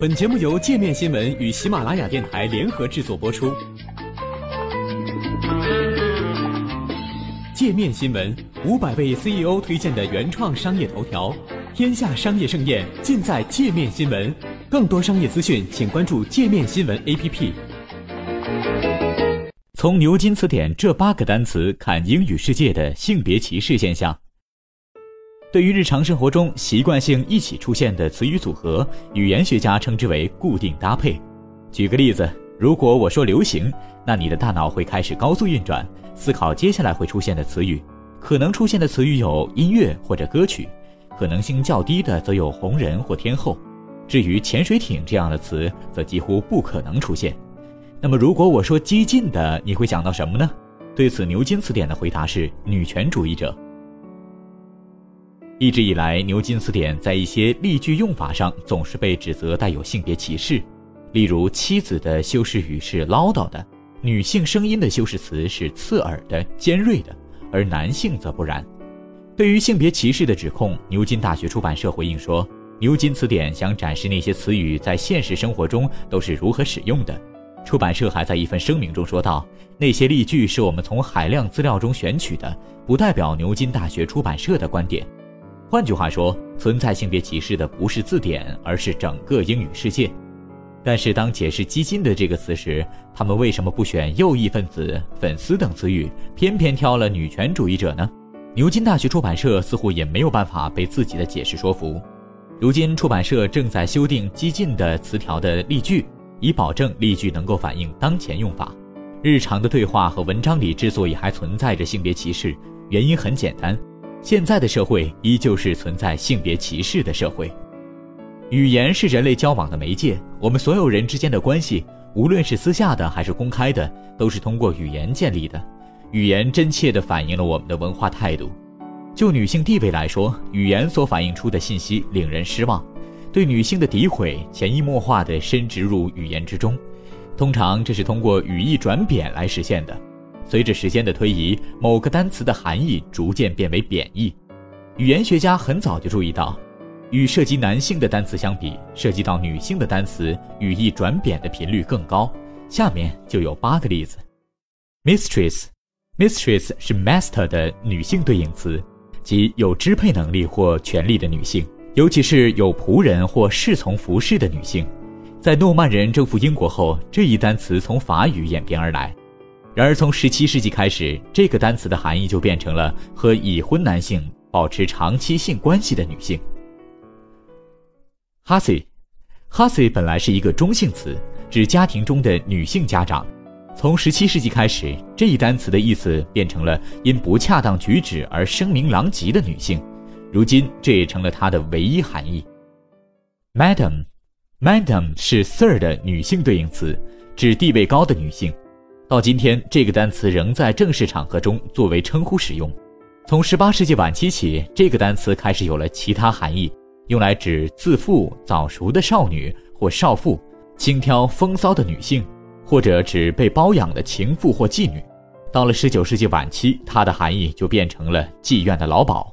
本节目由界面新闻与喜马拉雅电台联合制作播出。界面新闻五百位 CEO 推荐的原创商业头条，天下商业盛宴尽在界面新闻。更多商业资讯，请关注界面新闻 APP。从牛津词典这八个单词看英语世界的性别歧视现象。对于日常生活中习惯性一起出现的词语组合，语言学家称之为固定搭配。举个例子，如果我说流行，那你的大脑会开始高速运转，思考接下来会出现的词语。可能出现的词语有音乐或者歌曲，可能性较低的则有红人或天后。至于潜水艇这样的词，则几乎不可能出现。那么，如果我说激进的，你会想到什么呢？对此，牛津词典的回答是女权主义者。一直以来，牛津词典在一些例句用法上总是被指责带有性别歧视。例如，妻子的修饰语是唠叨的，女性声音的修饰词是刺耳的、尖锐的，而男性则不然。对于性别歧视的指控，牛津大学出版社回应说，牛津词典想展示那些词语在现实生活中都是如何使用的。出版社还在一份声明中说道：“那些例句是我们从海量资料中选取的，不代表牛津大学出版社的观点。”换句话说，存在性别歧视的不是字典，而是整个英语世界。但是，当解释“激进”的这个词时，他们为什么不选右翼分子、粉丝等词语，偏偏挑了女权主义者呢？牛津大学出版社似乎也没有办法被自己的解释说服。如今，出版社正在修订“激进”的词条的例句，以保证例句能够反映当前用法。日常的对话和文章里之所以还存在着性别歧视，原因很简单。现在的社会依旧是存在性别歧视的社会。语言是人类交往的媒介，我们所有人之间的关系，无论是私下的还是公开的，都是通过语言建立的。语言真切地反映了我们的文化态度。就女性地位来说，语言所反映出的信息令人失望，对女性的诋毁潜移默化地深植入语言之中。通常这是通过语义转贬来实现的。随着时间的推移，某个单词的含义逐渐变为贬义。语言学家很早就注意到，与涉及男性的单词相比，涉及到女性的单词语义转贬的频率更高。下面就有八个例子：mistress，mistress 是 master 的女性对应词，即有支配能力或权力的女性，尤其是有仆人或侍从服侍的女性。在诺曼人征服英国后，这一单词从法语演变而来。然而，从17世纪开始，这个单词的含义就变成了和已婚男性保持长期性关系的女性。hussy，hussy 本来是一个中性词，指家庭中的女性家长。从17世纪开始，这一单词的意思变成了因不恰当举止而声名狼藉的女性。如今，这也成了它的唯一含义。madam，madam 是 sir 的女性对应词，指地位高的女性。到今天，这个单词仍在正式场合中作为称呼使用。从18世纪晚期起，这个单词开始有了其他含义，用来指自负、早熟的少女或少妇，轻佻风骚的女性，或者指被包养的情妇或妓女。到了19世纪晚期，它的含义就变成了妓院的老鸨。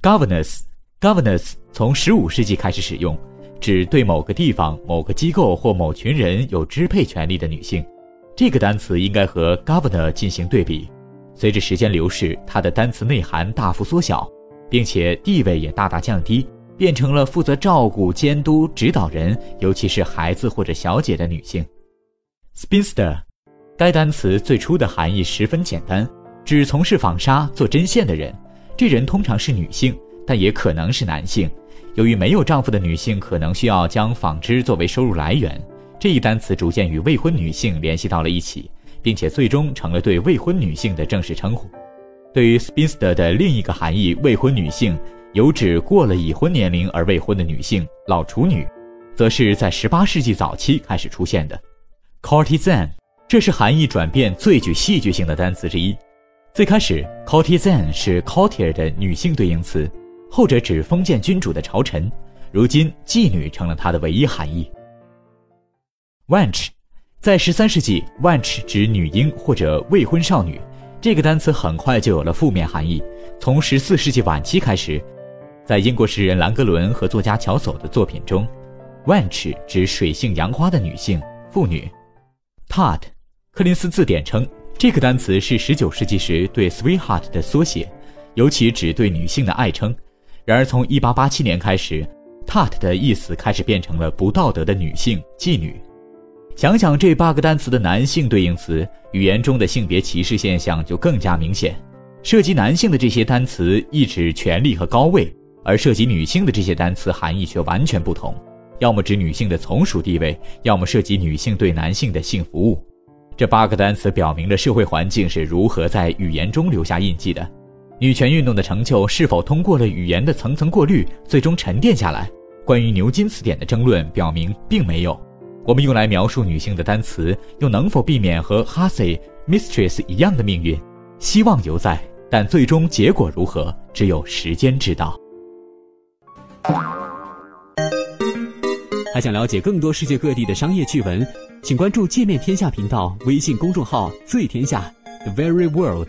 governess，governess 从15世纪开始使用，指对某个地方、某个机构或某群人有支配权利的女性。这个单词应该和 governor 进行对比。随着时间流逝，它的单词内涵大幅缩小，并且地位也大大降低，变成了负责照顾、监督、指导人，尤其是孩子或者小姐的女性。spinster，该单词最初的含义十分简单，指从事纺纱、做针线的人。这人通常是女性，但也可能是男性。由于没有丈夫的女性可能需要将纺织作为收入来源。这一单词逐渐与未婚女性联系到了一起，并且最终成了对未婚女性的正式称呼。对于 spinster 的另一个含义，未婚女性有指过了已婚年龄而未婚的女性，老处女，则是在18世纪早期开始出现的。courtesan，这是含义转变最具戏剧性的单词之一。最开始，courtesan 是 courtier 的女性对应词，后者指封建君主的朝臣。如今，妓女成了它的唯一含义。wench，在十三世纪，wench 指女婴或者未婚少女。这个单词很快就有了负面含义。从十四世纪晚期开始，在英国诗人兰格伦和作家乔叟的作品中 wench 指水性杨花的女性妇女。tart，柯林斯字典称这个单词是19世纪时对 sweetheart 的缩写，尤其指对女性的爱称。然而从1887年开始，tart 的意思开始变成了不道德的女性妓女。想想这八个单词的男性对应词，语言中的性别歧视现象就更加明显。涉及男性的这些单词意指权力和高位，而涉及女性的这些单词含义却完全不同，要么指女性的从属地位，要么涉及女性对男性的性服务。这八个单词表明了社会环境是如何在语言中留下印记的。女权运动的成就是否通过了语言的层层过滤，最终沉淀下来？关于牛津词典的争论表明并没有。我们用来描述女性的单词，又能否避免和 hussy、mistress 一样的命运？希望犹在，但最终结果如何，只有时间知道。还想了解更多世界各地的商业趣闻，请关注“界面天下”频道微信公众号“最天下 The Very World”。